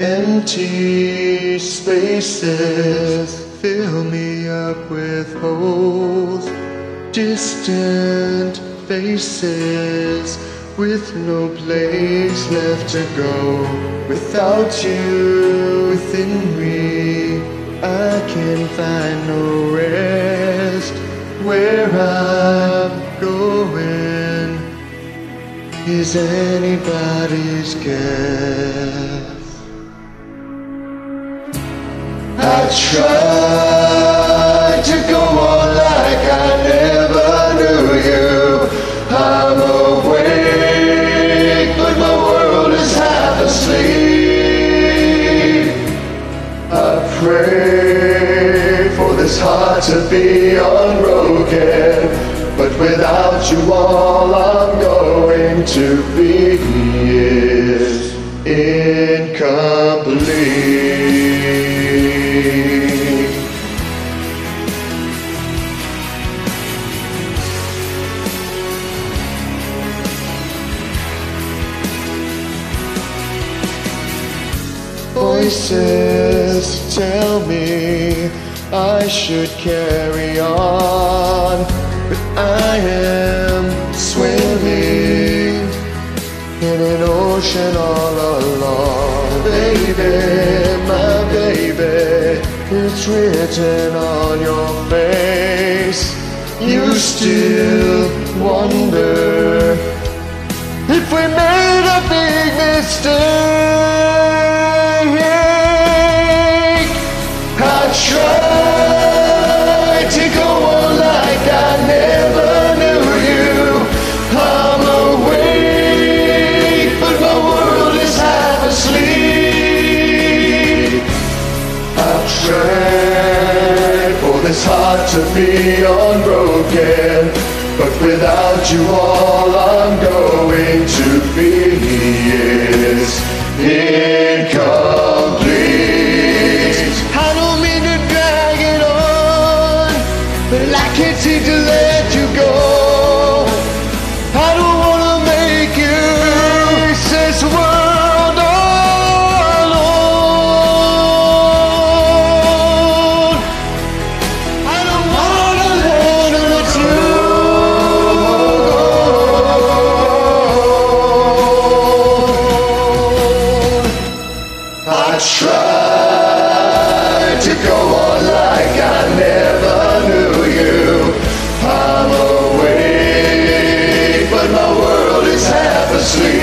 Empty spaces fill me up with holes. Distant faces with no place left to go. Without you within me, I can find no rest. Where I'm going is anybody's guess. I tried to go on like I never knew you. I'm awake, but my world is half asleep. I pray for this heart to be unbroken, but without you, all I'm going to be Voices tell me I should carry on, but I am swimming in an ocean all alone. Baby, my baby, it's written on your face. You still to be unbroken, but without you, all I'm going to be is incomplete. I tried to go on like I never knew you. I'm awake, but my world is half asleep.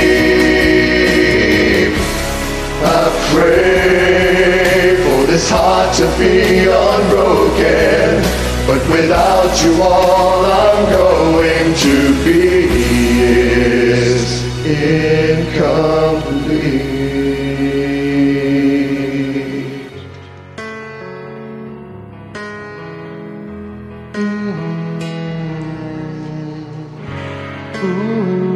I pray for this heart to be unbroken, but without you, all I'm going to be is incomplete. Ooh.